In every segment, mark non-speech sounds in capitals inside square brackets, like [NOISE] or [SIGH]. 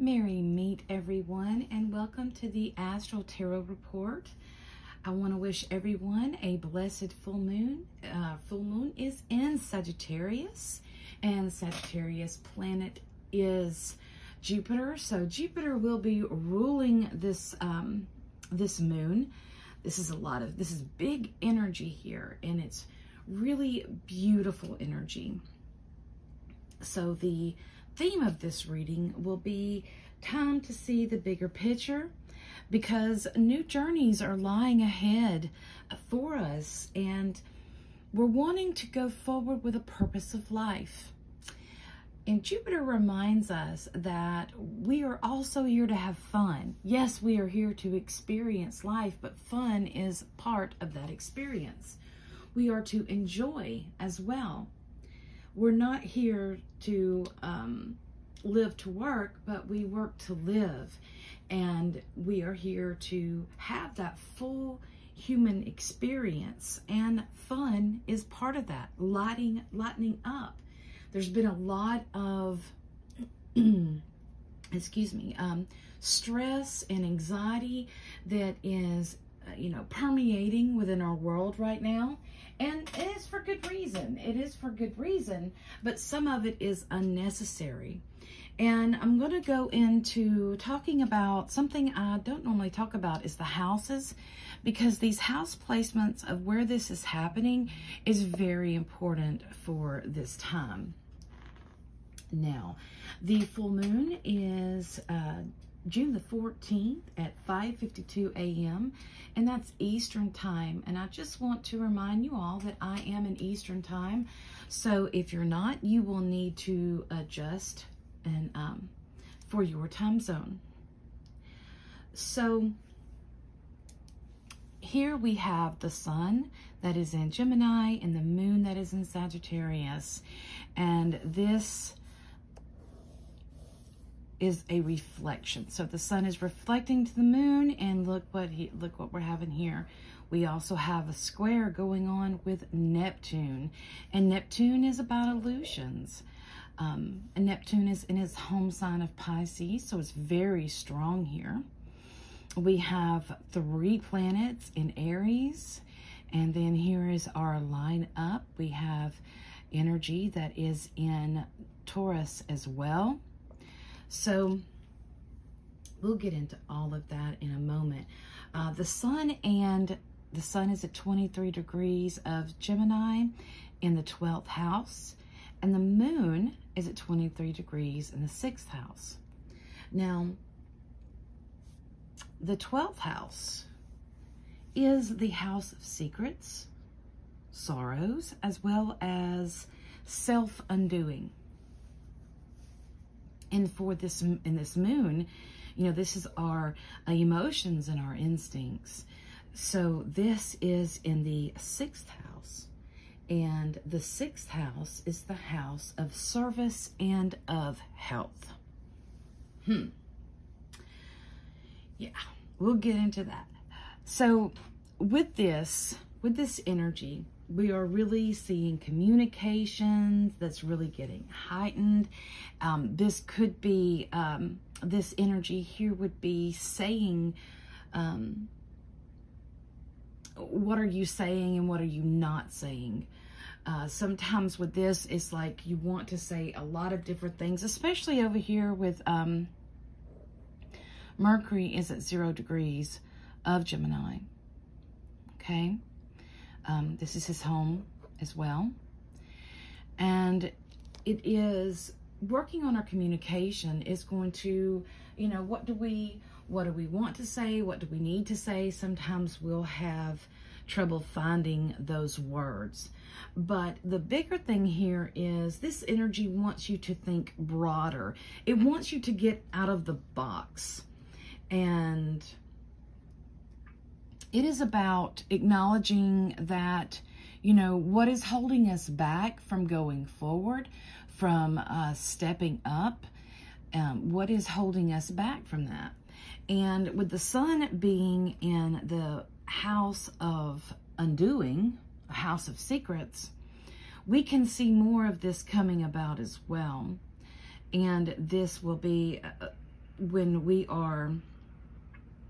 Merry meet everyone and welcome to the Astral Tarot Report. I want to wish everyone a blessed full moon. Uh, full moon is in Sagittarius and Sagittarius planet is Jupiter. So Jupiter will be ruling this um, this moon. This is a lot of this is big energy here and it's really beautiful energy. So the theme of this reading will be time to see the bigger picture because new journeys are lying ahead for us and we're wanting to go forward with a purpose of life. And Jupiter reminds us that we are also here to have fun. Yes, we are here to experience life, but fun is part of that experience. We are to enjoy as well we're not here to um, live to work, but we work to live. And we are here to have that full human experience. And fun is part of that, lighting, lightening up. There's been a lot of, [CLEARS THROAT] excuse me, um, stress and anxiety that is, uh, you know, permeating within our world right now. And it is for good reason. It is for good reason, but some of it is unnecessary. And I'm going to go into talking about something I don't normally talk about is the houses because these house placements of where this is happening is very important for this time. Now, the full moon is uh, June the 14th at 5.52 a.m. and that's Eastern time. And I just want to remind you all that I am in Eastern time. So if you're not, you will need to adjust and um, for your time zone. So here we have the sun that is in Gemini and the moon that is in Sagittarius. And this is a reflection. So the sun is reflecting to the moon and look what he look what we're having here. We also have a square going on with Neptune. And Neptune is about illusions. Um, and Neptune is in his home sign of Pisces, so it's very strong here. We have three planets in Aries. And then here is our line up. We have energy that is in Taurus as well. So we'll get into all of that in a moment. Uh, the sun and the sun is at 23 degrees of Gemini in the 12th house, and the moon is at 23 degrees in the 6th house. Now, the 12th house is the house of secrets, sorrows, as well as self undoing and for this in this moon you know this is our emotions and our instincts. So this is in the sixth house. And the sixth house is the house of service and of health. Hmm. Yeah we'll get into that. So with this with this energy we are really seeing communications that's really getting heightened. Um, this could be, um, this energy here would be saying, um, what are you saying and what are you not saying? Uh, sometimes with this, it's like you want to say a lot of different things, especially over here with um, Mercury is at zero degrees of Gemini. Okay. Um, this is his home as well. And it is working on our communication is going to, you know, what do we, what do we want to say? What do we need to say? Sometimes we'll have trouble finding those words. But the bigger thing here is this energy wants you to think broader. It wants you to get out of the box. And it is about acknowledging that, you know, what is holding us back from going forward, from uh, stepping up, um, what is holding us back from that. And with the sun being in the house of undoing, a house of secrets, we can see more of this coming about as well. And this will be, uh, when we are,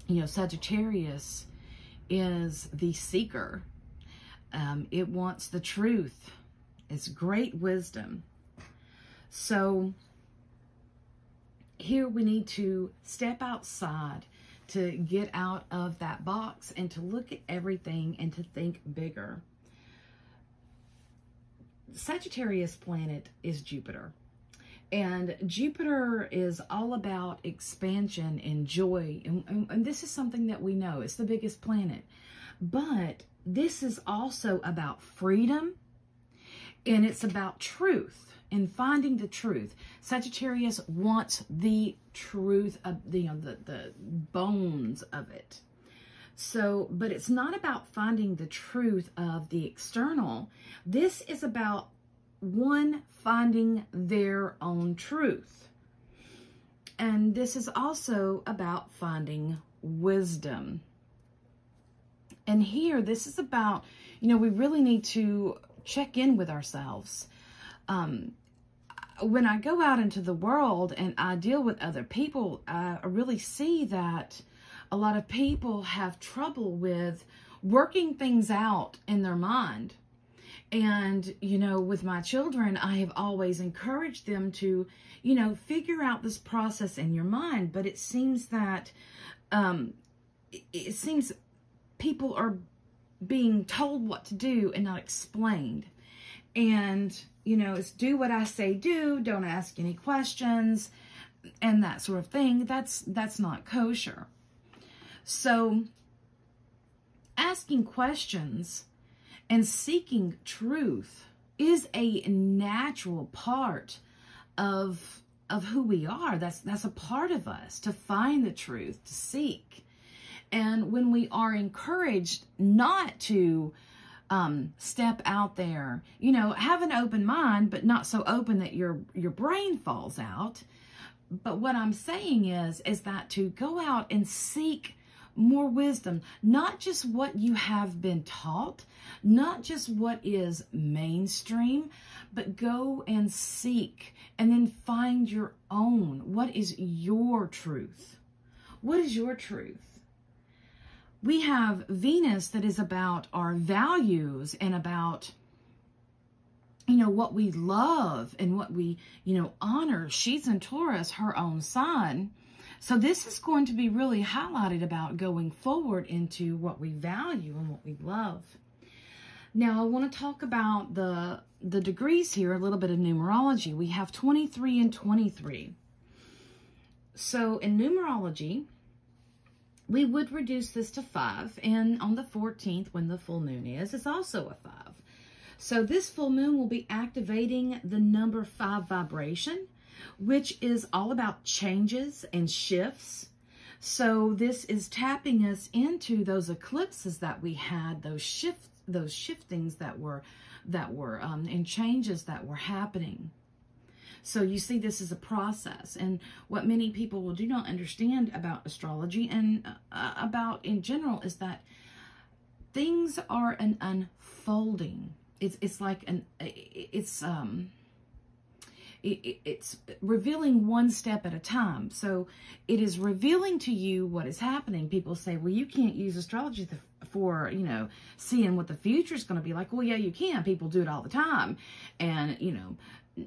you know, Sagittarius is the seeker. Um, it wants the truth. It's great wisdom. So here we need to step outside to get out of that box and to look at everything and to think bigger. Sagittarius planet is Jupiter. And Jupiter is all about expansion and joy. And, and, and, this is something that we know. It's the biggest planet. But this is also about freedom and it's about truth and finding the truth. Sagittarius wants the truth of the, you know, the, the bones of it. So, but it's not about finding the truth of the external. This is about one finding their own truth. And this is also about finding wisdom. And here, this is about, you know, we really need to check in with ourselves. Um, when I go out into the world and I deal with other people, I really see that a lot of people have trouble with working things out in their mind. And, you know, with my children, I have always encouraged them to, you know, figure out this process in your mind. But it seems that, um, it, seems people are being told what to do and not explained. And, you know, it's do what I say do, don't ask any questions, and that sort of thing. That's that's not kosher. So asking questions and seeking truth is a natural part of of who we are. That's that's a part of us to find the truth, to seek. And when we are encouraged not to um, step out there, you know, have an open mind, but not so open that your your brain falls out. But what I'm saying is, is that to go out and seek more wisdom, not just what you have been taught, not just what is mainstream, but go and seek and then find your own. What is your truth? What is your truth? we have Venus that is about our values and about you know what we love and what we you know honor she's in taurus her own sign so this is going to be really highlighted about going forward into what we value and what we love now i want to talk about the the degrees here a little bit of numerology we have 23 and 23 so in numerology we would reduce this to 5. And on the 14th, when the full moon is, it's also a 5. So this full moon will be activating the number 5 vibration, which is all about changes and shifts. So this is tapping us into those eclipses that we had, those shifts, those shiftings that were that were um, and changes that were happening. So you see this is a process. And what many people will do not understand about astrology and uh, about in general is that things are an unfolding. It's, it's like an, it's, um, it, it's revealing one step at a time. So it is revealing to you what is happening. People say, well, you can't use astrology for, you know, seeing what the future is going to be like. Well, yeah, you can. People do it all the time. And, you know,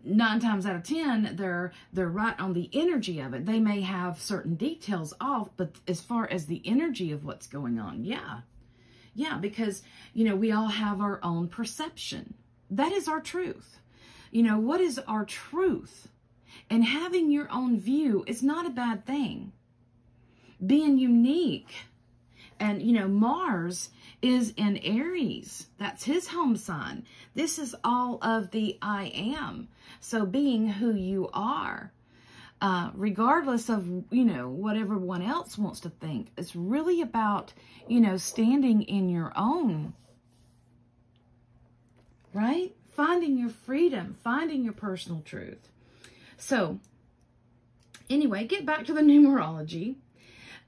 nine times out of ten they're they're right on the energy of it they may have certain details off but as far as the energy of what's going on yeah yeah because you know we all have our own perception that is our truth you know what is our truth and having your own view is not a bad thing being unique and you know mars is in Aries. That's his home sign. This is all of the I am. So being who you are, uh, regardless of, you know, what everyone else wants to think, it's really about, you know, standing in your own, right? Finding your freedom, finding your personal truth. So, anyway, get back to the [LAUGHS] numerology.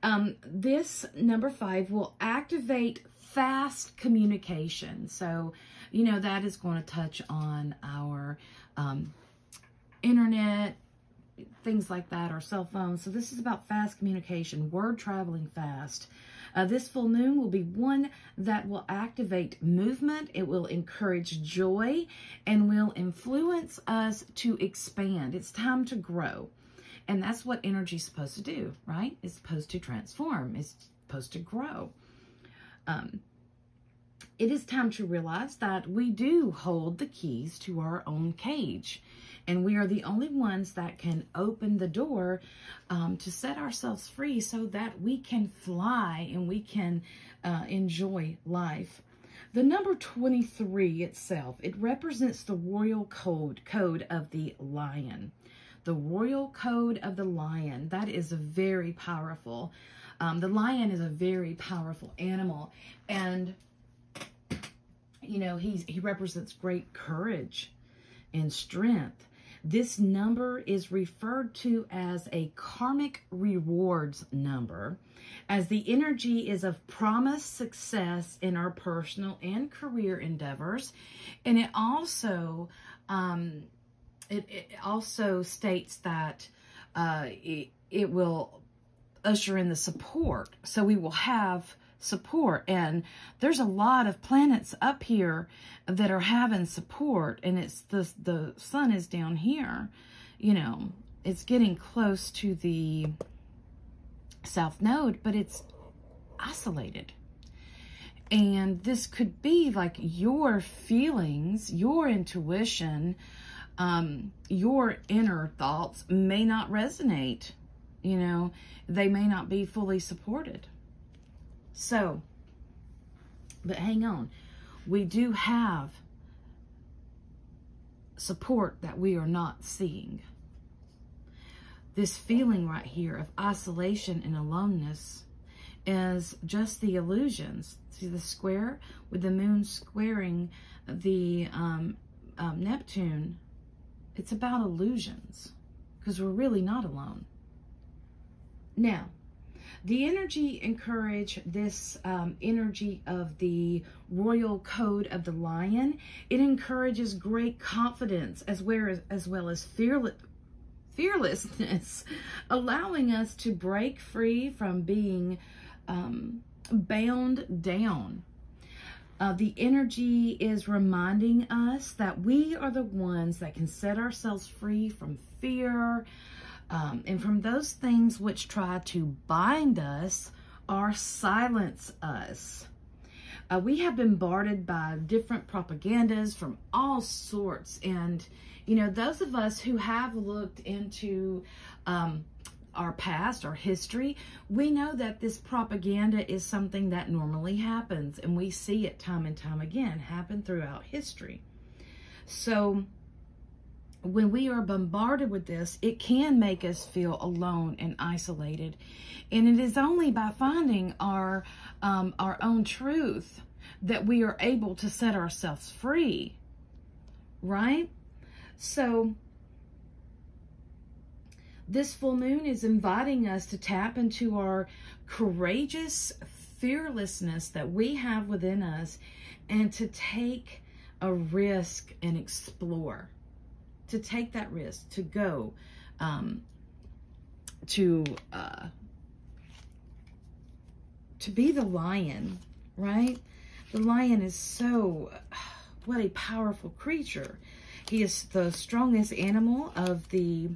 Um, this number five will activate fast communication. So, you know, that is going to touch on our um, internet, things like that, or cell phones. So this is about fast communication, word traveling fast. Uh, this full moon will be one that will activate movement, it will encourage joy, and will influence us to expand. It's time to grow. And that's what energy is supposed to do, right? It's supposed to transform, it's supposed to grow. Um, it is time to realize that we do hold the keys to our own cage. And we are the only ones that can open the door um, to set ourselves free so that we can fly and we can uh, enjoy life. The number 23 itself, it represents the royal code, code of the lion. The royal code of the lion, that is very powerful. Um, the lion is a very powerful animal. And, you know, he's, he represents great courage and strength. This number is referred to as a karmic rewards number, as the energy is of promised success in our personal and career endeavors. And it also, um, it, it also states that uh, it, it will usher in the support. So we will have support. And there's a lot of planets up here that are having support, and it's the the sun is down here. You know, it's getting close to the south node, but it's isolated. And this could be like your feelings, your intuition, um, your inner thoughts may not resonate. You know, they may not be fully supported. So, but hang on. We do have support that we are not seeing. This feeling right here of isolation and aloneness is just the illusions. See the square with the moon squaring the um, um, Neptune? It's about illusions because we're really not alone. Now, the energy encourage this um, energy of the royal code of the lion. It encourages great confidence as well as, as, well as fearless, fearlessness, [LAUGHS] allowing us to break free from being um, bound down. Uh, the energy is reminding us that we are the ones that can set ourselves free from fear, um, and from those things which try to bind us or silence us. Uh, we have been bombarded by different propagandas from all sorts. And, you know, those of us who have looked into um, our past, our history, we know that this propaganda is something that normally happens. And we see it time and time again happen throughout history. So, when we are bombarded with this, it can make us feel alone and isolated. And it is only by finding our um, our own truth that we are able to set ourselves free. Right? So this full moon is inviting us to tap into our courageous fearlessness that we have within us and to take a risk and explore to take that risk, to go, um, to uh, to be the lion, right? The lion is so [SIGHS] what a powerful creature. He is the strongest animal of the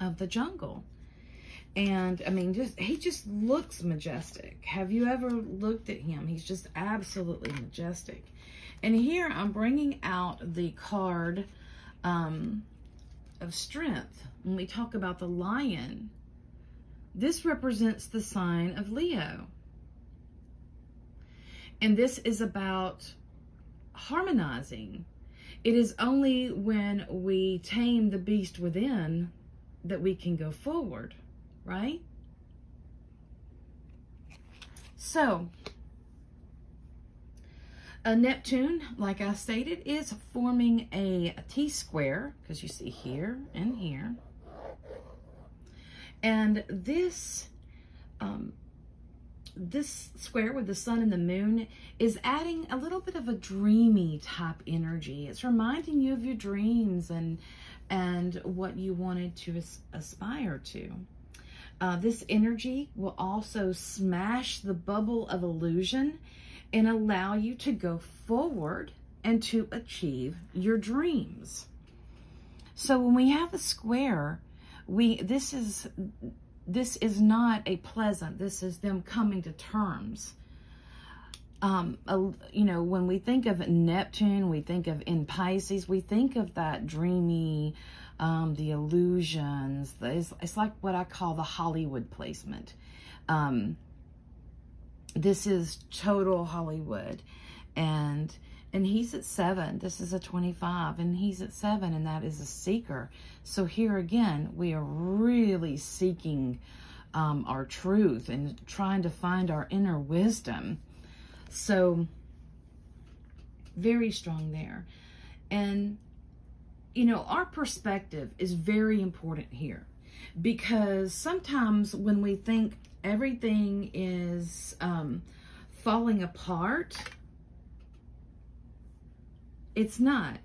of the jungle. And I mean, just he just looks majestic. Have you ever looked at him? He's just absolutely majestic. And here I'm bringing out the card um, of strength. When we talk about the lion, this represents the sign of Leo. And this is about harmonizing. It is only when we tame the beast within that we can go forward, right? So, a Neptune, like I stated, is forming a T-square, because you see here and here. And this, um, this square with the sun and the moon is adding a little bit of a dreamy type energy. It's reminding you of your dreams and and what you wanted to aspire to. Uh, this energy will also smash the bubble of illusion and allow you to go forward and to achieve your dreams. So when we have a square, we this is this is not a pleasant. This is them coming to terms. Um, you know, when we think of Neptune, we think of in Pisces, we think of that dreamy, um, the illusions. It's, it's, like what I call the Hollywood placement. Um, this is total Hollywood, and and he's at seven. This is a 25, and he's at seven, and that is a seeker. So here again, we are really seeking um, our truth and trying to find our inner wisdom. So, very strong there. And, you know, our perspective is very important here because sometimes when we think everything is um, falling apart, it's not.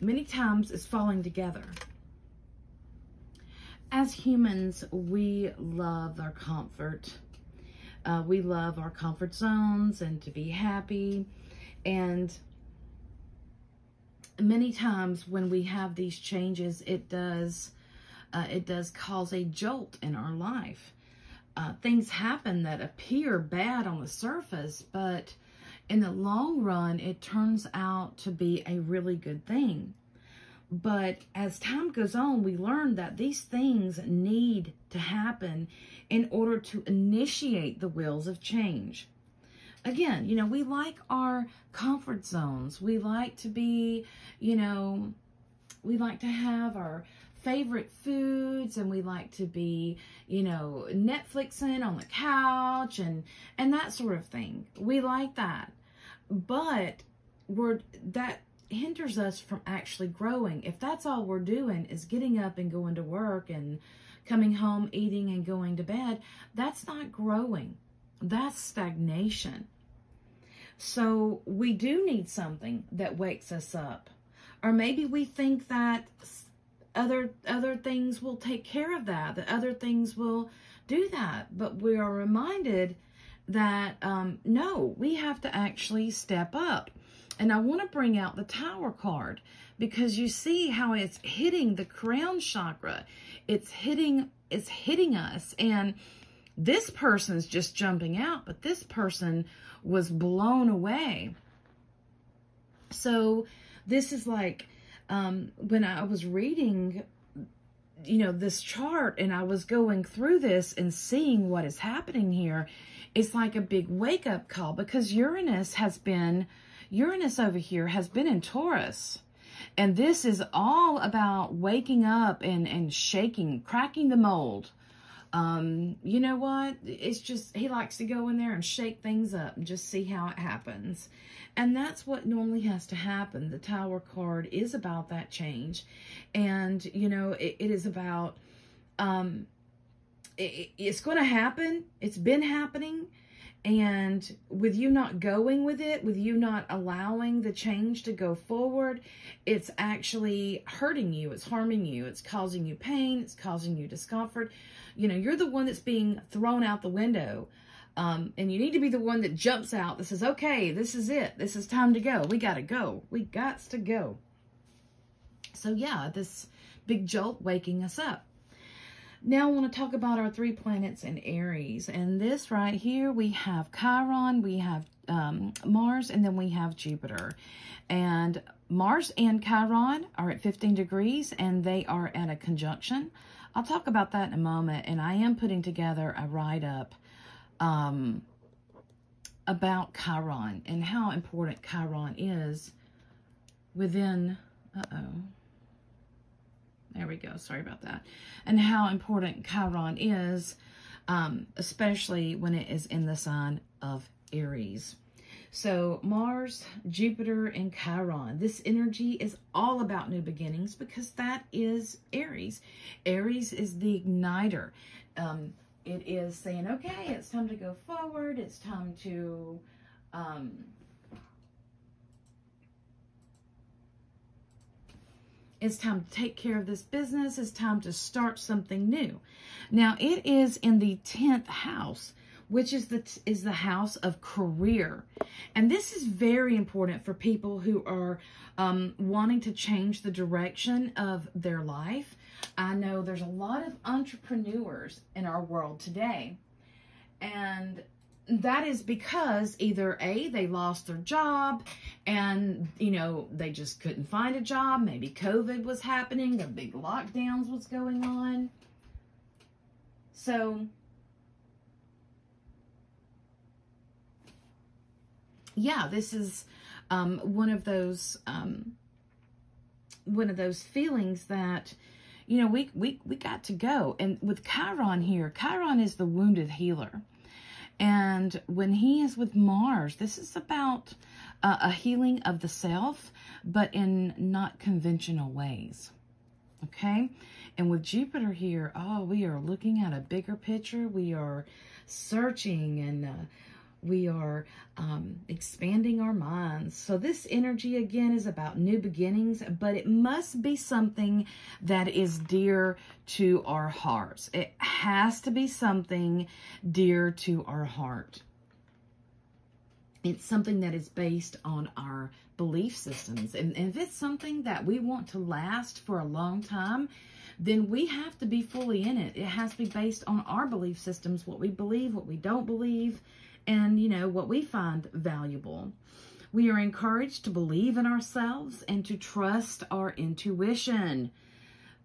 Many times it's falling together. As humans, we love our comfort. Uh, we love our comfort zones and to be happy. And many times when we have these changes, it does uh, it does cause a jolt in our life. Uh, things happen that appear bad on the surface, but in the long run, it turns out to be a really good thing. But as time goes on, we learn that these things need to happen in order to initiate the wheels of change. Again, you know, we like our comfort zones. We like to be, you know, we like to have our favorite foods and we like to be, you know, Netflixing on the couch and and that sort of thing. We like that but we're that hinders us from actually growing. If that's all we're doing is getting up and going to work and coming home, eating and going to bed, that's not growing. That's stagnation. So we do need something that wakes us up. Or maybe we think that other other things will take care of that, that other things will do that. But we are reminded that um, no, we have to actually step up. And I want to bring out the Tower card because you see how it's hitting the crown chakra. It's hitting it's hitting us and this person's just jumping out, but this person was blown away. So this is like um, when I was reading you know this chart and I was going through this and seeing what is happening here it's like a big wake up call because Uranus has been, Uranus over here has been in Taurus. And this is all about waking up and, and shaking, cracking the mold. Um, you know what? It's just, he likes to go in there and shake things up and just see how it happens. And that's what normally has to happen. The Tower card is about that change. And, you know, it, it is about, um, it, it's going to happen. It's been happening. And with you not going with it, with you not allowing the change to go forward, it's actually hurting you. It's harming you. It's causing you pain. It's causing you discomfort. You know, you're the one that's being thrown out the window. Um, and you need to be the one that jumps out that says, okay, this is it. This is time to go. We got to go. We got to go. So, yeah, this big jolt waking us up. Now I want to talk about our three planets in Aries. And this right here, we have Chiron, we have um, Mars, and then we have Jupiter. And Mars and Chiron are at 15 degrees, and they are at a conjunction. I'll talk about that in a moment, and I am putting together a write-up um, about Chiron and how important Chiron is within, uh-oh, there we go. Sorry about that. And how important Chiron is, um, especially when it is in the sign of Aries. So, Mars, Jupiter, and Chiron. This energy is all about new beginnings because that is Aries. Aries is the igniter. Um, it is saying, okay, it's time to go forward. It's time to. Um, It's time to take care of this business. It's time to start something new. Now, it is in the 10th house which is the is the house of career and this is very important for people who are um, wanting to change the direction of their life i know there's a lot of entrepreneurs in our world today and that is because either a they lost their job and you know they just couldn't find a job. Maybe covid was happening the big lockdowns was going on. So yeah, this is um, one of those um, one of those feelings that you know we we we got to go. And with Chiron here, Chiron is the wounded healer, and when he is with Mars, this is about uh, a healing of the self, but in not conventional ways. Okay. And with Jupiter here, oh, we are looking at a bigger picture. We are searching and uh, we are um, expanding our minds. So, this energy again is about new beginnings, but it must be something that is dear to our hearts. It has to be something dear to our heart. It's something that is based on our belief systems. And, and if it's something that we want to last for a long time, then we have to be fully in it. It has to be based on our belief systems, what we believe, what we don't believe, and, you know, what we find valuable. We are encouraged to believe in ourselves and to trust our intuition.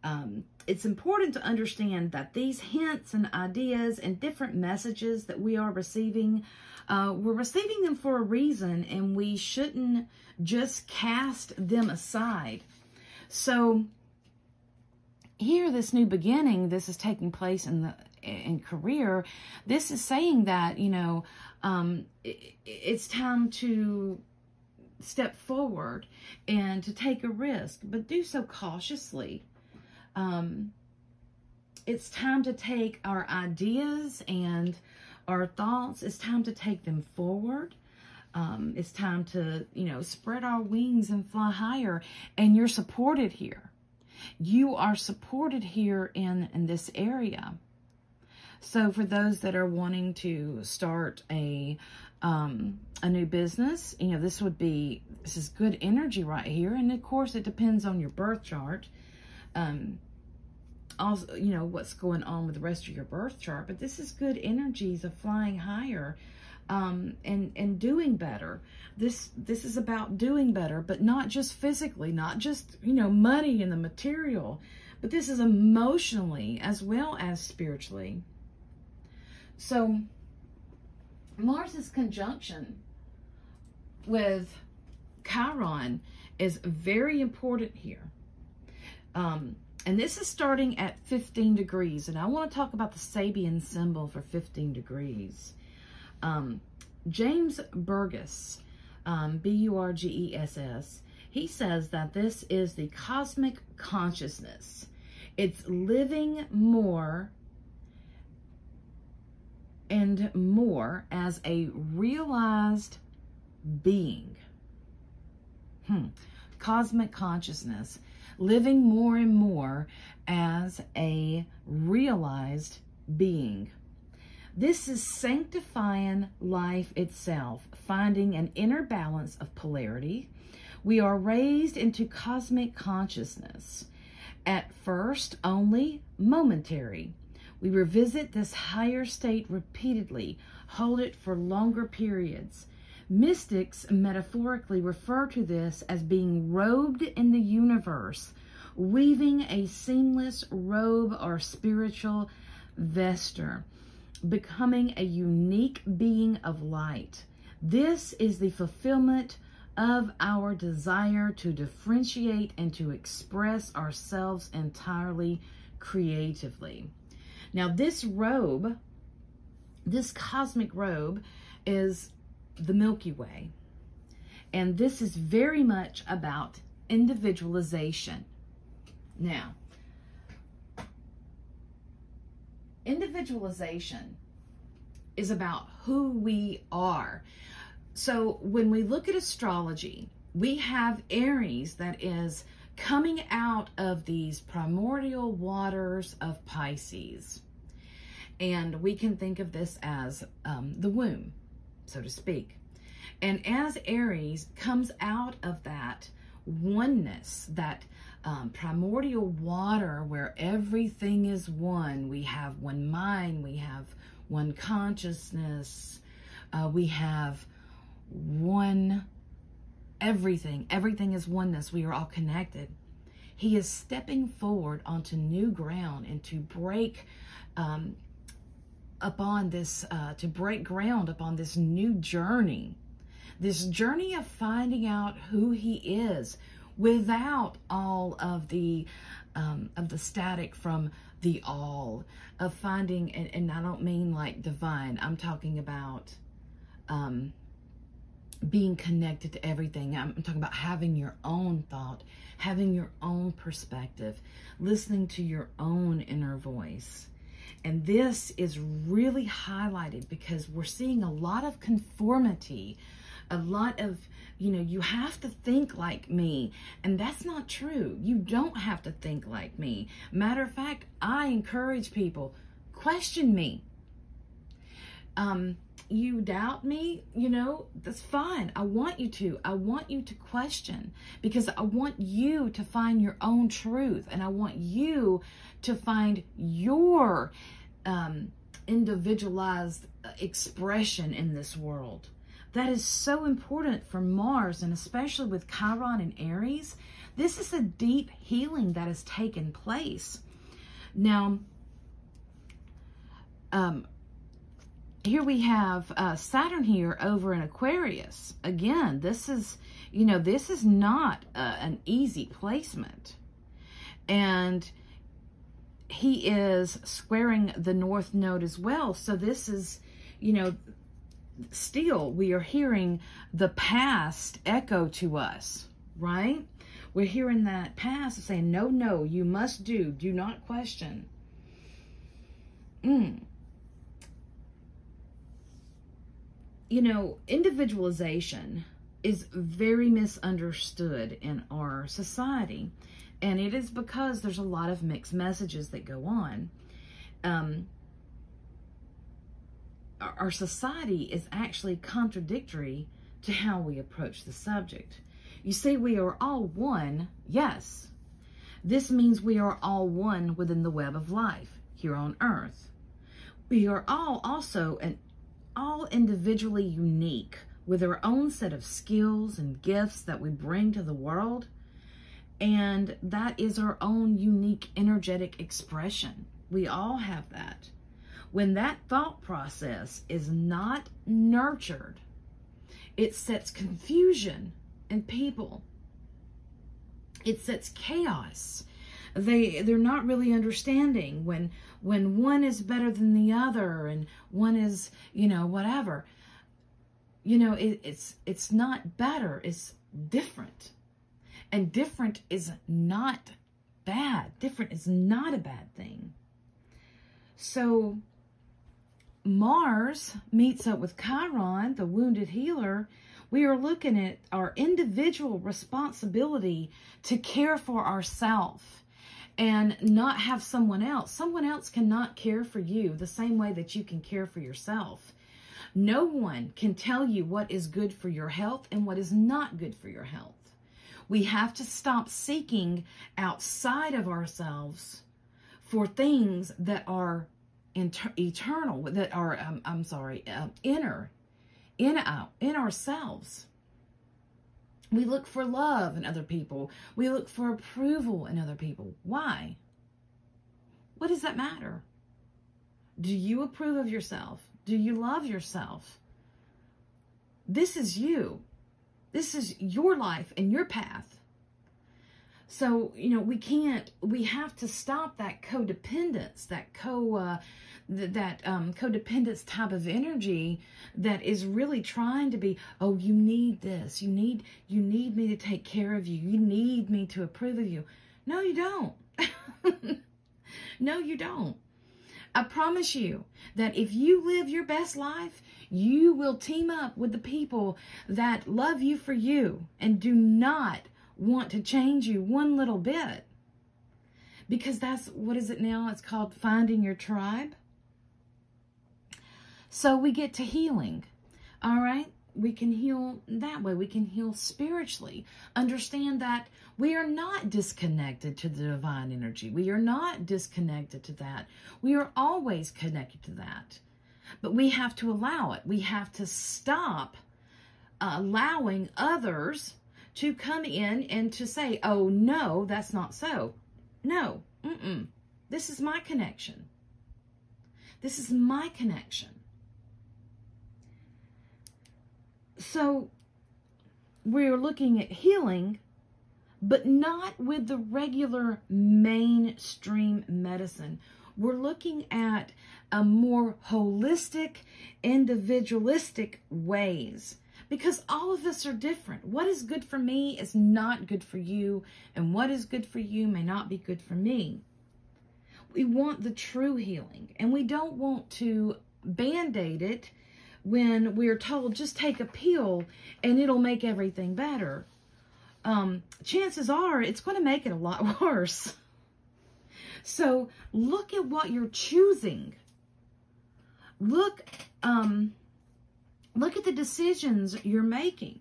Um, it's important to understand that these hints and ideas and different messages that we are receiving, uh, we're receiving them for a reason, and we shouldn't just cast them aside. So, here, this new beginning, this is taking place in the in career, this is saying that, you know, um, it, it's time to step forward and to take a risk, but do so cautiously. Um, it's time to take our ideas and our thoughts, it's time to take them forward. Um, it's time to, you know, spread our wings and fly higher. And you're supported here. You are supported here in, in this area. So for those that are wanting to start a um, a new business, you know, this would be this is good energy right here, and of course it depends on your birth chart. Um, also, you know what's going on with the rest of your birth chart, but this is good energies of flying higher um, and and doing better. This this is about doing better, but not just physically, not just you know money and the material, but this is emotionally as well as spiritually. So Mars's conjunction with Chiron is very important here. Um, and this is starting at 15 degrees. And I want to talk about the Sabian symbol for 15 degrees. Um, James Burgess, um, B-U-R-G-E-S-S, he says that this is the cosmic consciousness. It's living more and more as a realized being. Hmm. Cosmic consciousness, living more and more as a realized being. This is sanctifying life itself, finding an inner balance of polarity. We are raised into cosmic consciousness, at first only momentary we revisit this higher state repeatedly, hold it for longer periods. Mystics metaphorically refer to this as being robed in the universe, weaving a seamless robe or spiritual vesture, becoming a unique being of light. This is the fulfillment of our desire to differentiate and to express ourselves entirely creatively. Now, this robe, this cosmic robe, is the Milky Way. And this is very much about individualization. Now, individualization is about who we are. So when we look at astrology, we have Aries that is coming out of these primordial waters of Pisces. And we can think of this as um, the womb, so to speak. And as Aries comes out of that oneness, that um, primordial water where everything is one, we have one mind, we have one consciousness, uh, we have one everything. Everything is oneness. We are all connected. He is stepping forward onto new ground and to break um, upon this, uh, to break ground upon this new journey. This journey of finding out who he is without all of the um, of the static from the all of finding and, and I don't mean like divine. I'm talking about um, being connected to everything. I'm talking about having your own thought, having your own perspective, listening to your own inner voice. And this is really highlighted because we're seeing a lot of conformity, a lot of, you know, you have to think like me. And that's not true. You don't have to think like me. Matter of fact, I encourage people, question me. Um, you doubt me, you know, that's fine. I want you to. I want you to question because I want you to find your own truth and I want you to find your um, individualized expression in this world. That is so important for Mars and especially with Chiron and Aries. This is a deep healing that has taken place. Now, um, here we have uh, Saturn here over in Aquarius. Again, this is, you know, this is not uh, an easy placement. And he is squaring the North Node as well. So this is, you know, still we are hearing the past echo to us, right? We're hearing that past saying, no, no, you must do, do not question. Mm. You know, individualization is very misunderstood in our society. And it is because there's a lot of mixed messages that go on. Um, our society is actually contradictory to how we approach the subject. You see, we are all one, yes. This means we are all one within the web of life here on earth. We are all also an all individually unique with our own set of skills and gifts that we bring to the world. And that is our own unique energetic expression. We all have that. When that thought process is not nurtured, it sets confusion in people. It sets chaos. They they're not really understanding when when one is better than the other and one is, you know, whatever. You know, it, it's it's not better, it's different. And different is not bad. Different is not a bad thing. So Mars meets up with Chiron, the wounded healer. We are looking at our individual responsibility to care for ourselves and not have someone else. Someone else cannot care for you the same way that you can care for yourself. No one can tell you what is good for your health and what is not good for your health. We have to stop seeking outside of ourselves for things that are inter- eternal, that are, um, I'm sorry, uh, inner, in, uh, in ourselves. We look for love in other people. We look for approval in other people. Why? What does that matter? Do you approve of yourself? Do you love yourself? This is you. This is your life and your path. So, you know, we can't, we have to stop that codependence, that co, uh, th- that um, codependence type of energy that is really trying to be, oh, you need this, you need, you need me to take care of you, you need me to approve of you. No, you don't. [LAUGHS] no, you don't. I promise you that if you live your best life, you will team up with the people that love you for you and do not want to change you one little bit. Because that's what is it now? It's called finding your tribe. So we get to healing. All right? We can heal that way. We can heal spiritually. Understand that we are not disconnected to the divine energy. We are not disconnected to that. We are always connected to that. But we have to allow it. We have to stop uh, allowing others to come in and to say, oh, no, that's not so. No, mm-mm. This is my connection. This is my connection. So we're looking at healing, but not with the regular mainstream medicine. We're looking at a more holistic, individualistic ways because all of us are different. What is good for me is not good for you, and what is good for you may not be good for me. We want the true healing, and we don't want to band aid it when we're told just take a pill and it'll make everything better. Um, chances are it's going to make it a lot [LAUGHS] worse. So look at what you're choosing. Look, um, look at the decisions you're making.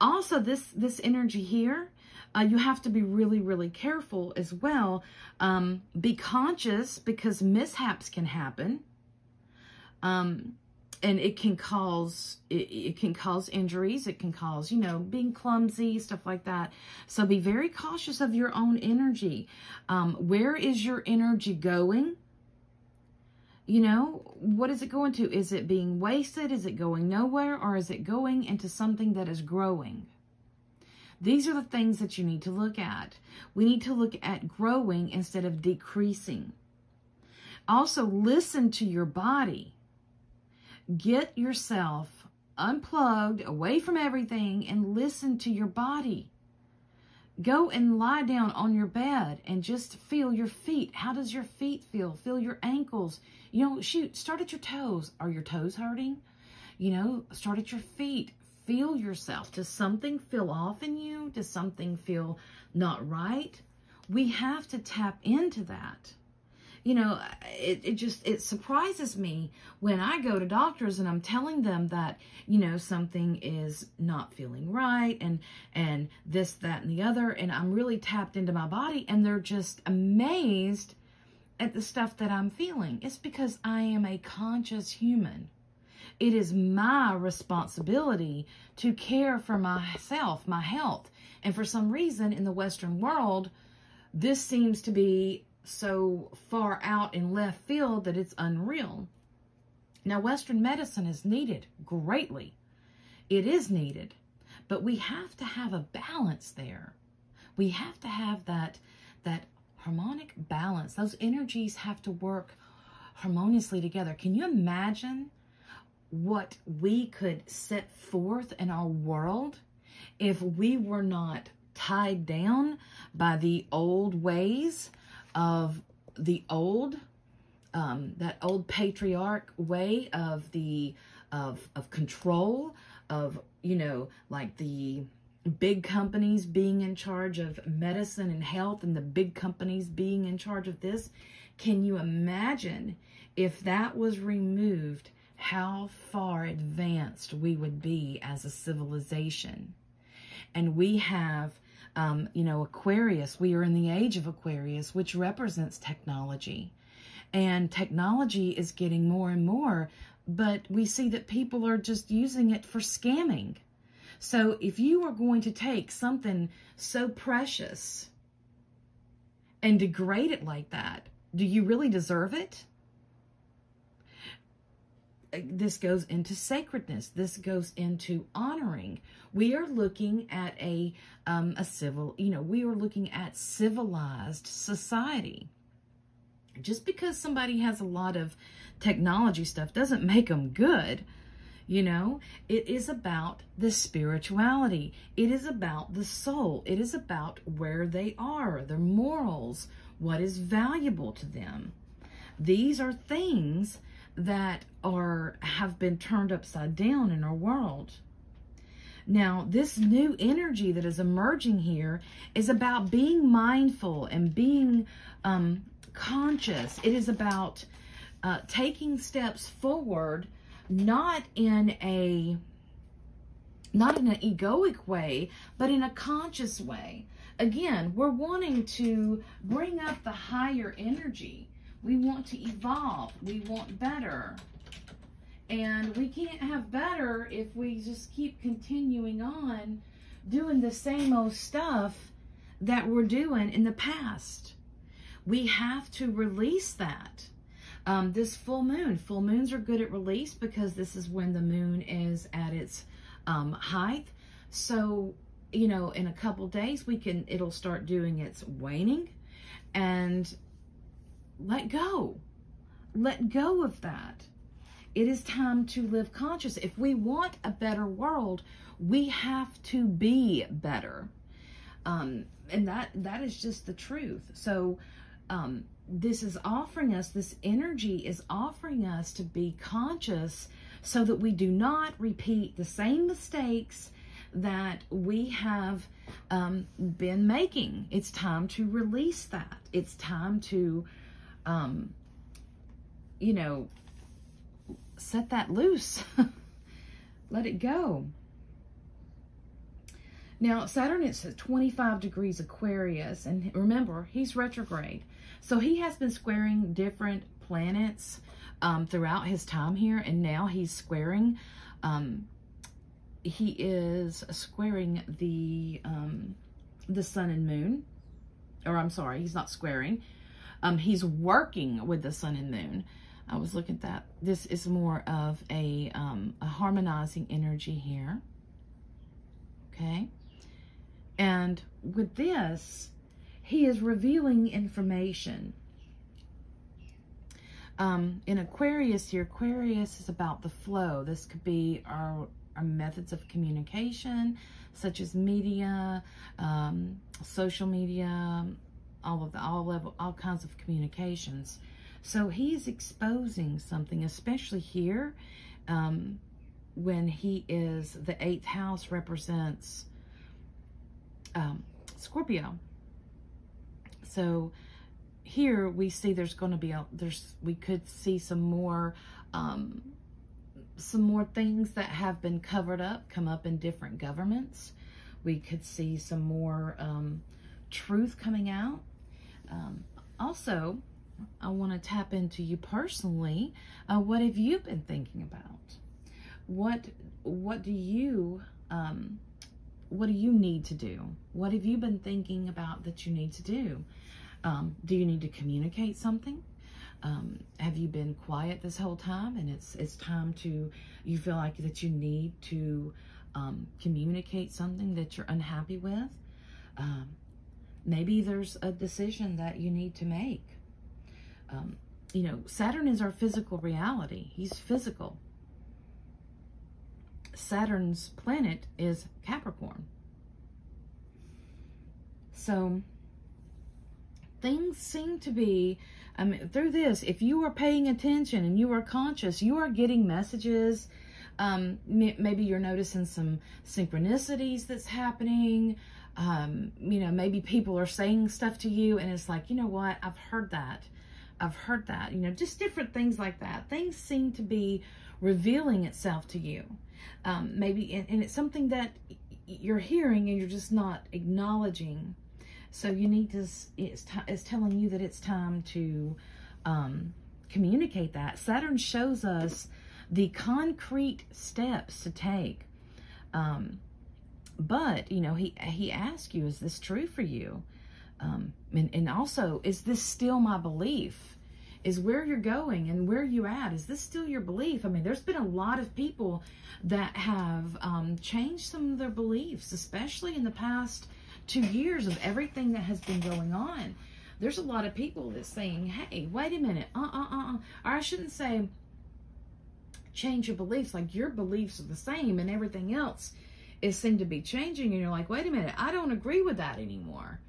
Also, this this energy here, uh, you have to be really, really careful as well. Um, be conscious because mishaps can happen. Um, and it can cause it, it, can cause injuries it can cause you know being clumsy stuff like that so be very cautious of your own energy um, where is your energy going you know what is it going to? Is it being wasted? Is it going nowhere? Or is it going into something that is growing? These are the things that you need to look at. We need to look at growing instead of decreasing. Also listen to your body. Get yourself unplugged, away from everything, and listen to your body. Go and lie down on your bed and just feel your feet. How does your feet feel? Feel your ankles. You know, shoot, start at your toes. Are your toes hurting? You know, start at your feet. Feel yourself. Does something feel off in you? Does something feel not right? We have to tap into that you know, it, it just, it surprises me when I go to doctors and I'm telling them that, you know, something is not feeling right and, and this, that, and the other. And I'm really tapped into my body and they're just amazed at the stuff that I'm feeling. It's because I am a conscious human. It is my responsibility to care for myself, my health. And for some reason in the Western world, this seems to be so far out in left field that it's unreal. Now, Western medicine is needed greatly. It is needed, but we have to have a balance there. We have to have that, that harmonic balance. Those energies have to work harmoniously together. Can you imagine what we could set forth in our world if we were not tied down by the old ways of the old, um, that old patriarch way of the of of control of you know like the big companies being in charge of medicine and health and the big companies being in charge of this. Can you imagine if that was removed how far advanced we would be as a civilization? And we have um, you know, Aquarius, we are in the age of Aquarius, which represents technology. And technology is getting more and more, but we see that people are just using it for scamming. So if you are going to take something so precious and degrade it like that, do you really deserve it? This goes into sacredness. This goes into honoring. We are looking at a um, a civil, you know, we are looking at civilized society. Just because somebody has a lot of technology stuff doesn't make them good. You know, it is about the spirituality. It is about the soul. It is about where they are, their morals, what is valuable to them. These are things that are have been turned upside down in our world. Now, this new energy that is emerging here is about being mindful and being um, conscious. It is about uh, taking steps forward, not in a not in an egoic way, but in a conscious way. Again, we're wanting to bring up the higher energy. We want to evolve. We want better. And we can't have better if we just keep continuing on doing the same old stuff that we're doing in the past. We have to release that. Um, this full moon, full moons are good at release because this is when the moon is at its um, height. So, you know, in a couple days, we can, it'll start doing its waning and let go. Let go of that. It is time to live conscious. If we want a better world, we have to be better. Um, and that that is just the truth. So um, this is offering us, this energy is offering us to be conscious so that we do not repeat the same mistakes that we have um, been making. It's time to release that. It's time to um, you know, set that loose. [LAUGHS] Let it go. Now, Saturn is at 25 degrees Aquarius, and remember, he's retrograde. So he has been squaring different planets um, throughout his time here, and now he's squaring. Um, he is squaring the um, the sun and moon, or I'm sorry, he's not squaring. Um, he's working with the sun and moon. I was looking at that. This is more of a, um, a harmonizing energy here. Okay. And with this, he is revealing information. Um, in Aquarius here, Aquarius is about the flow. This could be our, our methods of communication, such as media, um, social media, all of the all level all kinds of communications. So he's exposing something especially here um, when he is the eighth house represents um, Scorpio. So here we see there's going to be a there's we could see some more um, some more things that have been covered up come up in different governments. We could see some more um, truth coming out um, also, I want to tap into you personally. Uh, what have you been thinking about? What What do you um, What do you need to do? What have you been thinking about that you need to do? Um, do you need to communicate something? Um, have you been quiet this whole time and it's it's time to you feel like that you need to um, communicate something that you're unhappy with um, Maybe there's a decision that you need to make. Um, you know, Saturn is our physical reality. He's physical. Saturn's planet is Capricorn. So things seem to be, I mean, through this, if you are paying attention and you are conscious, you are getting messages. Um, maybe you're noticing some synchronicities that's happening um, you know, maybe people are saying stuff to you and it's like, you know what, I've heard that. I've heard that, you know, just different things like that. Things seem to be revealing itself to you. Um, maybe, and, and it's something that you're hearing and you're just not acknowledging. So you need to, it's, it's telling you that it's time to um, communicate that. Saturn shows us the concrete steps to take. Um, but, you know, he, he asked you, is this true for you? Um, and, and also, is this still my belief? is where you're going and where you at. Is this still your belief? I mean, there's been a lot of people that have um, changed some of their beliefs, especially in the past two years of everything that has been going on. There's a lot of people that's saying, hey, wait a minute, uh uh, uh. or I shouldn't say change your beliefs, like your beliefs are the same and everything else is seem to be changing, and you're like, wait a minute, I don't agree with that anymore.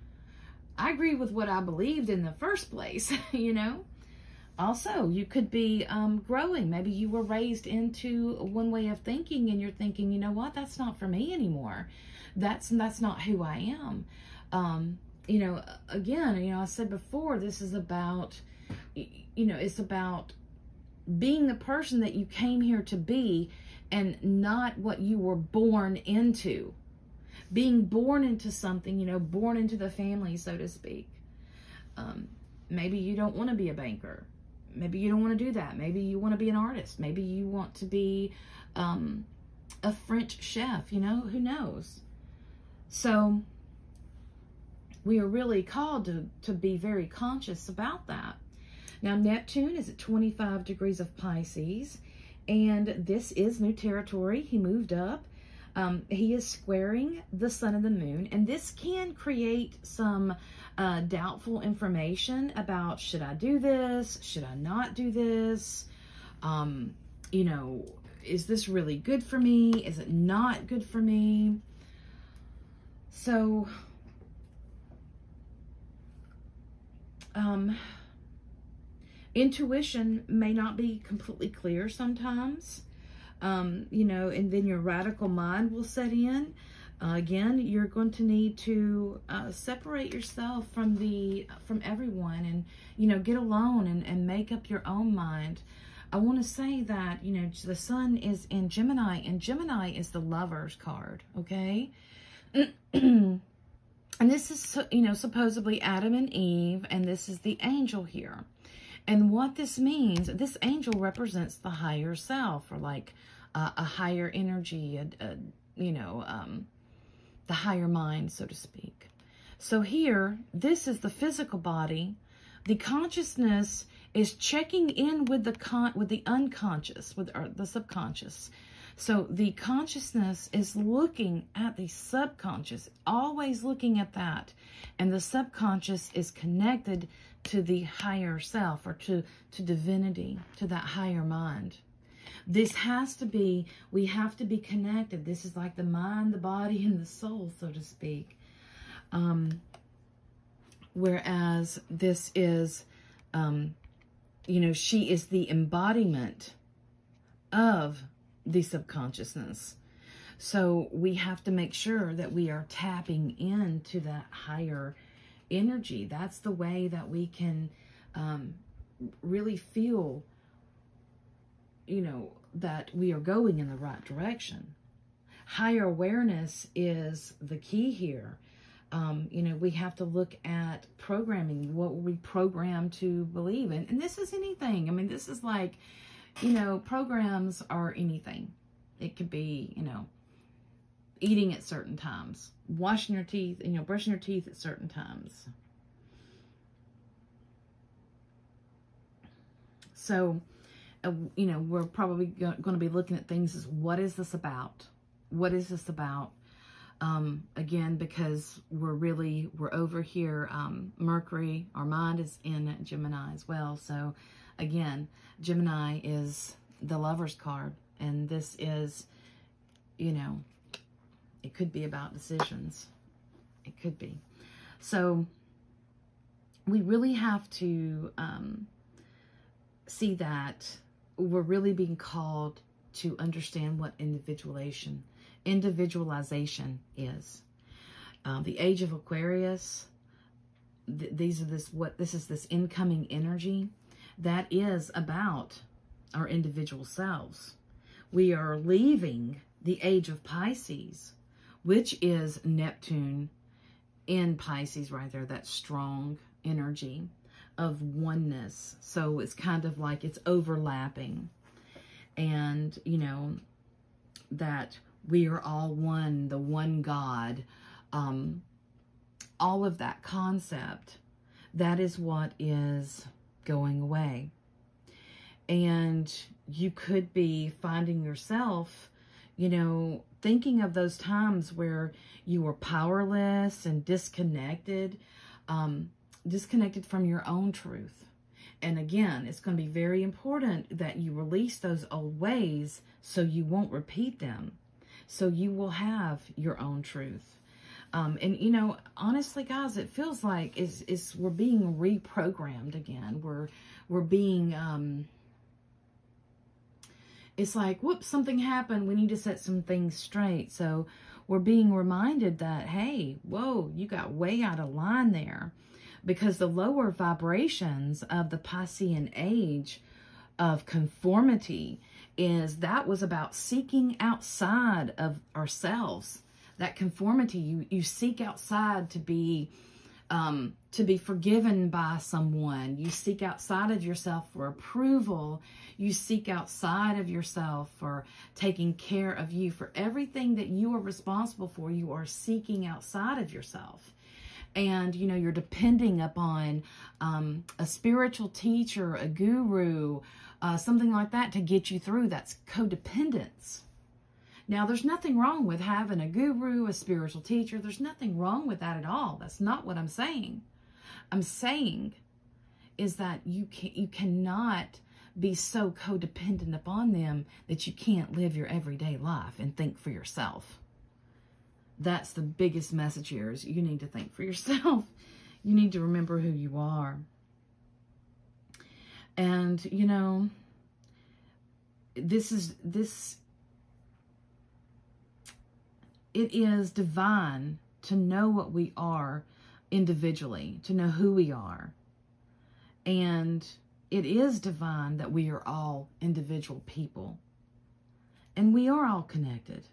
I agree with what I believed in the first place, [LAUGHS] you know? Also, you could be um, growing. Maybe you were raised into one way of thinking and you're thinking, you know what, that's not for me anymore. That's that's not who I am. Um, you know, again, you know, I said before, this is about, you know, it's about being the person that you came here to be and not what you were born into. Being born into something, you know, born into the family, so to speak. Um, maybe you don't want to be a banker. Maybe you don't want to do that. Maybe you want to be an artist. Maybe you want to be um, a French chef, you know, who knows? So we are really called to, to be very conscious about that. Now, Neptune is at 25 degrees of Pisces, and this is new territory. He moved up. Um, he is squaring the sun and the moon, and this can create some uh, doubtful information about should I do this? Should I not do this? Um, you know, is this really good for me? Is it not good for me? So, um, intuition may not be completely clear sometimes, um, you know, and then your radical mind will set in. Uh, again, you're going to need to uh, separate yourself from the from everyone, and you know, get alone and, and make up your own mind. I want to say that you know the sun is in Gemini, and Gemini is the Lovers card. Okay, [CLEARS THROAT] and this is you know supposedly Adam and Eve, and this is the angel here. And what this means, this angel represents the higher self or like uh, a higher energy, a, a you know, um, the higher mind, so to speak. So here, this is the physical body. The consciousness is checking in with the con with the unconscious, with the subconscious. So the consciousness is looking at the subconscious, always looking at that. And the subconscious is connected to the higher self or to, to divinity, to that higher mind. This has to be, we have to be connected. This is like the mind, the body, and the soul, so to speak. Um, whereas this is, um, you know, she is the embodiment of the subconsciousness. So we have to make sure that we are tapping into that higher energy. That's the way that we can um, really feel, you know, that we are going in the right direction. Higher awareness is the key here. Um, you know, we have to look at programming, what we program to believe in. And this is anything. I mean, this is like, you know, programs are anything. It could be, you know, eating at certain times, washing your teeth, and you know, brushing your teeth at certain times. So, uh, you know, we're probably going to be looking at things as what is this about? What is this about? Um, again, because we're really, we're over here, um, Mercury, our mind is in Gemini as well. So again, Gemini is the lover's card. And this is, you know, it could be about decisions. It could be. So we really have to um, see that we're really being called to understand what individualization individualization is. Um, the age of Aquarius, th these are this what this is this incoming energy that is about our individual selves. We are leaving the age of Pisces which is Neptune in Pisces right there, that strong energy of oneness. So it's kind of like it's overlapping. And, you know, that we are all one, the one God, um, all of that concept, that is what is going away. And you could be finding yourself, you know, thinking of those times where you were powerless and disconnected, um, disconnected from your own truth. And again, it's going to be very important that you release those old ways so you won't repeat them. So you will have your own truth. Um, and you know, honestly, guys, it feels like is is we're being reprogrammed again. We're we're being um, it's like, whoops, something happened. We need to set some things straight. So we're being reminded that, hey, whoa, you got way out of line there. Because the lower vibrations of the Piscean age of conformity is that was about seeking outside of ourselves. That conformity, you, you seek outside to be um, to be forgiven by someone. You seek outside of yourself for approval. You seek outside of yourself for taking care of you. For everything that you are responsible for, you are seeking outside of yourself. And, you know, you're depending upon um, a spiritual teacher, a guru, uh, something like that to get you through. That's codependence. Now, there's nothing wrong with having a guru, a spiritual teacher. There's nothing wrong with that at all. That's not what I'm saying. I'm saying is that you can you cannot be so codependent upon them that you can't live your everyday life and think for yourself. That's the biggest message here is you need to think for yourself. [LAUGHS] You need to remember who you are. And, you know, this is this it is divine to know what we are individually, to know who we are. And it is divine that we are all individual people. And we are all connected.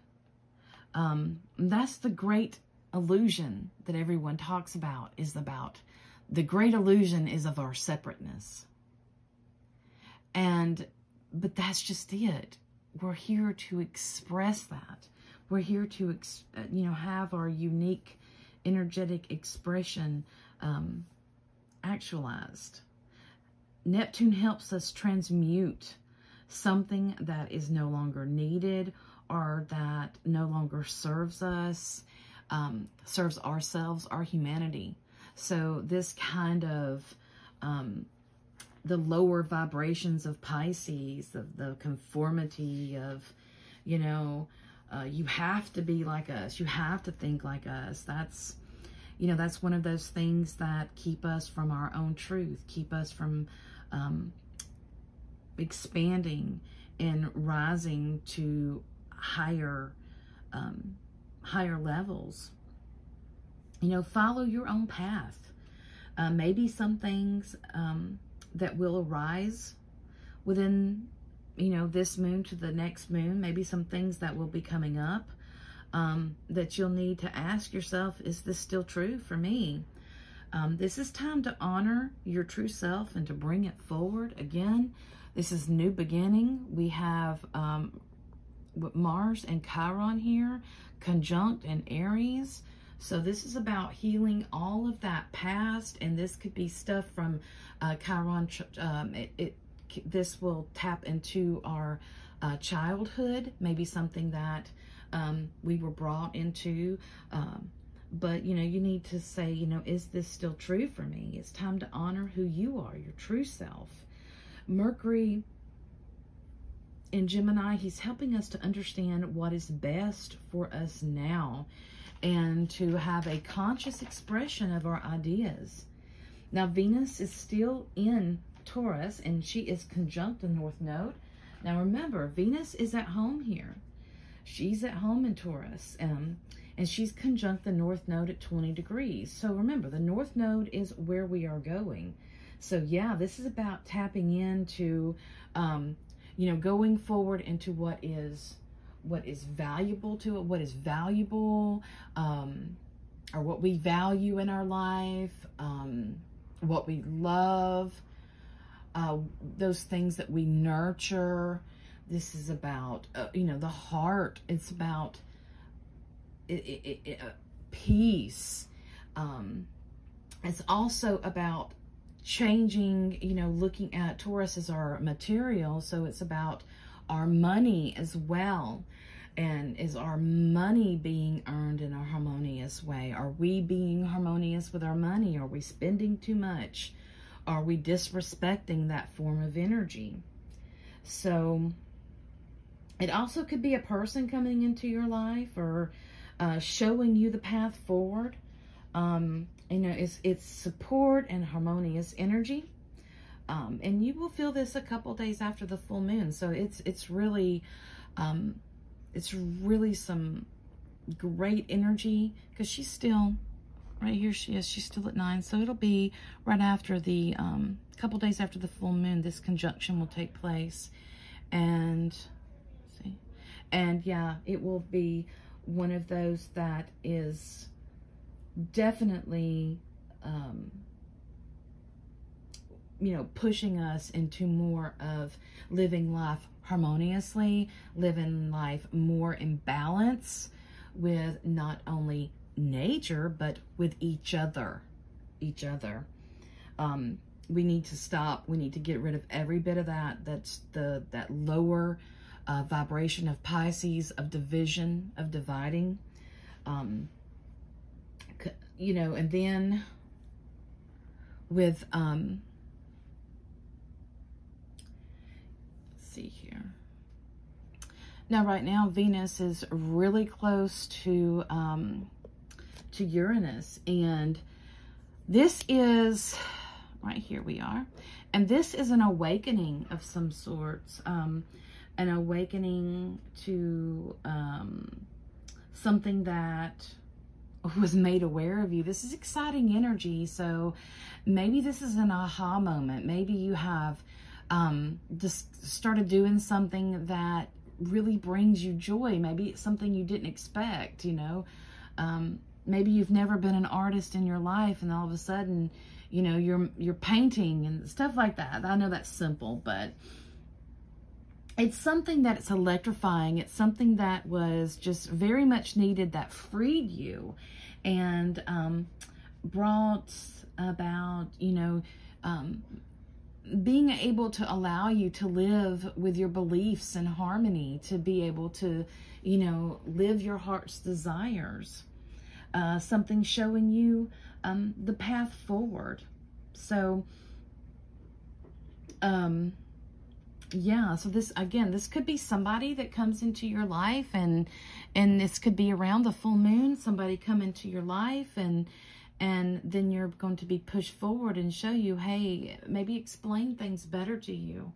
Um, that's the great illusion that everyone talks about is about. The great illusion is of our separateness. And, but that's just it. We're here to express that. We're here to, uh, you know, have our unique energetic expression um, actualized. Neptune helps us transmute something that is no longer needed or that no longer serves us, um, serves ourselves, our humanity. So this kind of um, the lower vibrations of Pisces, of the conformity of, you know, uh, you have to be like us. You have to think like us. That's, you know, that's one of those things that keep us from our own truth, keep us from um, expanding and rising to higher, um, higher levels. You know, follow your own path. Uh, maybe some things um, that will arise within you know, this moon to the next moon, maybe some things that will be coming up um, that you'll need to ask yourself, is this still true for me? Um, this is time to honor your true self and to bring it forward. Again, this is new beginning. We have um, Mars and Chiron here, conjunct in Aries. So this is about healing all of that past, and this could be stuff from uh, Chiron. Um, it, it this will tap into our uh, childhood, maybe something that um, we were brought into. Um, but, you know, you need to say, you know, is this still true for me? It's time to honor who you are, your true self. Mercury in Gemini, he's helping us to understand what is best for us now and to have a conscious expression of our ideas. Now, Venus is still in Taurus, and she is conjunct the North Node. Now remember, Venus is at home here. She's at home in Taurus, um, and she's conjunct the North Node at 20 degrees. So remember, the North Node is where we are going. So yeah, this is about tapping into, um, you know, going forward into what is what is valuable to it, what is valuable, um, or what we value in our life, um, what we love, uh, those things that we nurture. This is about, uh, you know, the heart. It's about it, it, uh, peace. Um, it's also about changing, you know, looking at Taurus as our material. So it's about our money as well. And is our money being earned in a harmonious way? Are we being harmonious with our money? Are we spending too much? Are we disrespecting that form of energy? So it also could be a person coming into your life or uh, showing you the path forward. Um, you know, it's, it's support and harmonious energy. Um, and you will feel this a couple days after the full moon. So it's, it's really, um, it's really some great energy because she's still right here. She is, she's still at nine. So it'll be right after the, um, couple days after the full moon, this conjunction will take place. And see, and yeah, it will be one of those that is definitely, um, you know, pushing us into more of living life harmoniously, living life more in balance with not only nature, but with each other. Each other. Um, we need to stop. We need to get rid of every bit of that. That's the that lower vibration of Pisces, of division, of dividing. Um, you know, and then with, um, see here. Now, right now, Venus is really close to, um, to Uranus, and this is, right here we are, and this is an awakening of some sorts, um, an awakening to um, something that was made aware of you. This is exciting energy. So maybe this is an aha moment. Maybe you have um, just started doing something that really brings you joy. Maybe it's something you didn't expect, you know. Um, maybe you've never been an artist in your life and all of a sudden, you know, you're you're painting and stuff like that. I know that's simple, but it's something that it's electrifying. It's something that was just very much needed that freed you and um, brought about, you know, um, being able to allow you to live with your beliefs in harmony, to be able to, you know, live your heart's desires. Uh, something showing you um, the path forward. So, um, yeah so this again this could be somebody that comes into your life and and this could be around the full moon somebody come into your life and and then you're going to be pushed forward and show you hey maybe explain things better to you.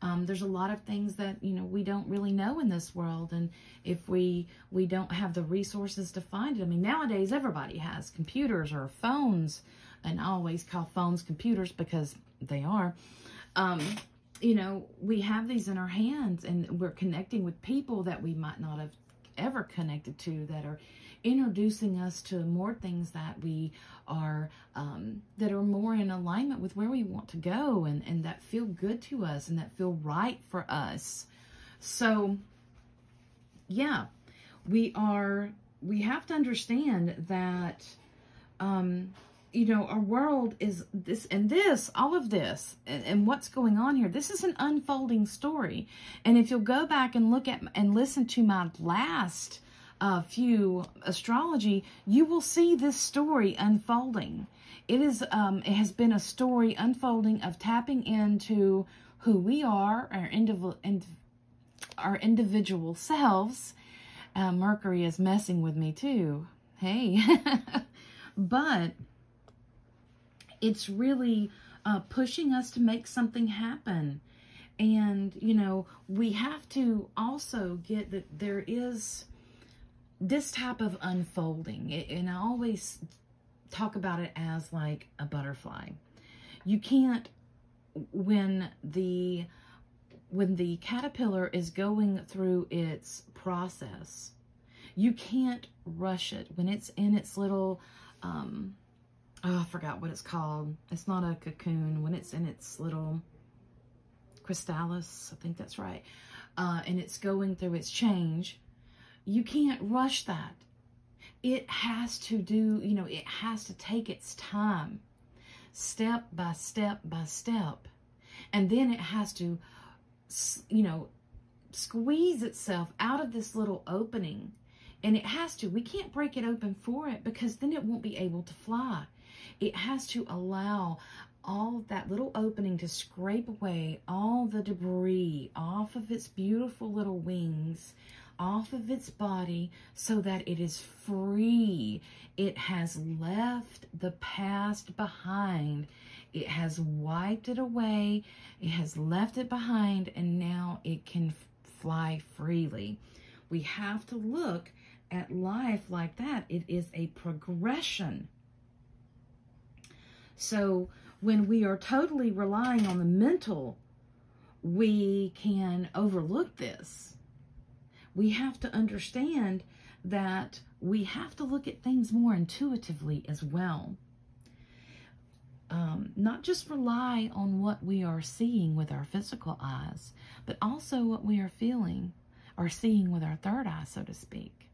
Um, there's a lot of things that you know we don't really know in this world and if we we don't have the resources to find it i mean nowadays everybody has computers or phones and i always call phones computers because they are. Um, you know, we have these in our hands and we're connecting with people that we might not have ever connected to that are introducing us to more things that we are um, that are more in alignment with where we want to go and, and that feel good to us and that feel right for us. So yeah we are we have to understand that um, you know, our world is this and this, all of this, and, and, what's going on here. This is an unfolding story. And if you'll go back and look at and listen to my last uh, few astrology, you will see this story unfolding. It is, um, it has been a story unfolding of tapping into who we are, our individual, ind our individual selves. Uh, Mercury is messing with me too. Hey, [LAUGHS] but it's really uh, pushing us to make something happen. And, you know, we have to also get that there is this type of unfolding. And I always talk about it as like a butterfly. You can't, when the when the caterpillar is going through its process, you can't rush it when it's in its little um, oh, I forgot what it's called. It's not a cocoon. When it's in its little chrysalis, I think that's right, uh, and it's going through its change, you can't rush that. It has to do, you know, it has to take its time. step by step by step. And then it has to, you know, squeeze itself out of this little opening. And it has to. We can't break it open for it because then it won't be able to fly. It has to allow all that little opening to scrape away all the debris off of its beautiful little wings, off of its body, so that it is free. It has left the past behind. It has wiped it away. It has left it behind, and now it can fly freely. We have to look at life like that. It is a progression. So when we are totally relying on the mental, we can overlook this. We have to understand that we have to look at things more intuitively as well. Um, not just rely on what we are seeing with our physical eyes, but also what we are feeling or seeing with our third eye, so to speak.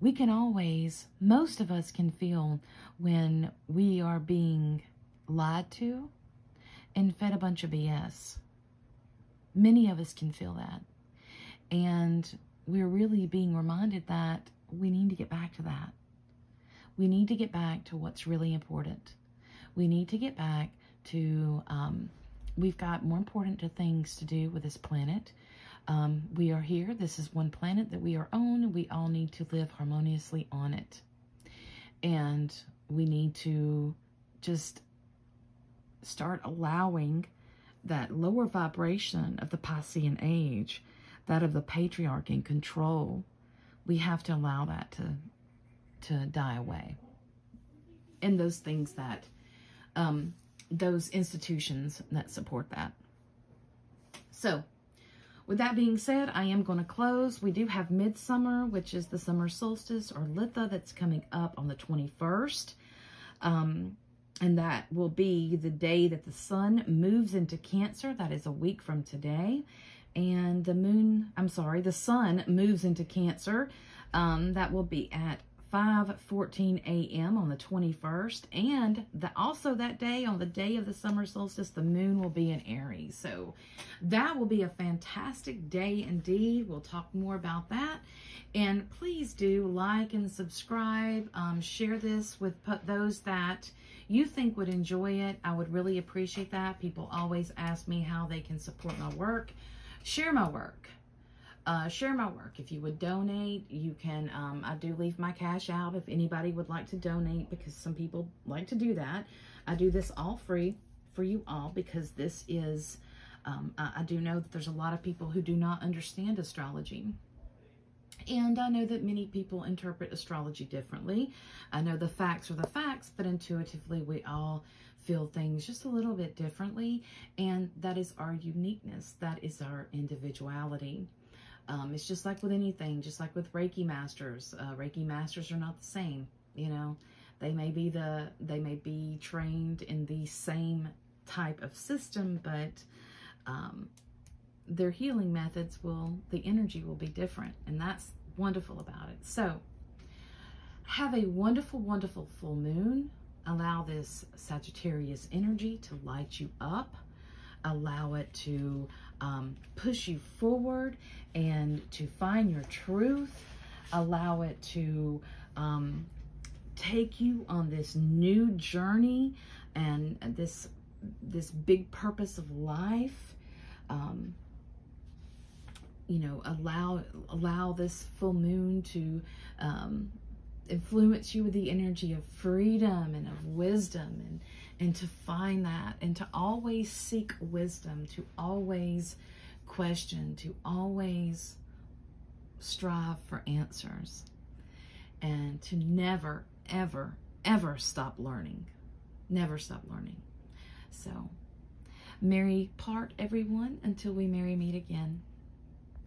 We can always, most of us can feel when we are being lied to and fed a bunch of BS. Many of us can feel that. And we're really being reminded that we need to get back to that. We need to get back to what's really important. We need to get back to, um, we've got more important things to do with this planet. Um, we are here. This is one planet that we are on. We all need to live harmoniously on it. And we need to just start allowing that lower vibration of the Piscean age, that of the patriarch and control, we have to allow that to to die away. And those things that, um, those institutions that support that. So, with that being said, I am going to close. We do have midsummer, which is the summer solstice or Litha that's coming up on the 21st. Um, and that will be the day that the sun moves into Cancer. That is a week from today. And the moon, I'm sorry, the sun moves into Cancer. Um, that will be at 5:14 a.m. on the 21st, and the, also that day, on the day of the summer solstice, the moon will be in Aries. So that will be a fantastic day indeed. We'll talk more about that. And please do like and subscribe. Um, share this with those that you think would enjoy it. I would really appreciate that. People always ask me how they can support my work. Share my work. Uh, share my work. If you would donate, you can. Um, I do leave my cash out if anybody would like to donate because some people like to do that. I do this all free for you all because this is. Um, I, I do know that there's a lot of people who do not understand astrology. And I know that many people interpret astrology differently. I know the facts are the facts, but intuitively we all feel things just a little bit differently. And that is our uniqueness. That is our individuality. Um, it's just like with anything, just like with Reiki masters. Uh, Reiki masters are not the same, you know. They may be the they may be trained in the same type of system, but um, their healing methods will the energy will be different, and that's wonderful about it. So, have a wonderful, wonderful full moon. Allow this Sagittarius energy to light you up. Allow it to um, push you forward and to find your truth. Allow it to um, take you on this new journey and this this big purpose of life. Um, you know, allow allow this full moon to um, influence you with the energy of freedom and of wisdom and and to find that and to always seek wisdom, to always question, to always strive for answers, and to never, ever, ever stop learning. Never stop learning. So, merry part, everyone, until we merry meet again.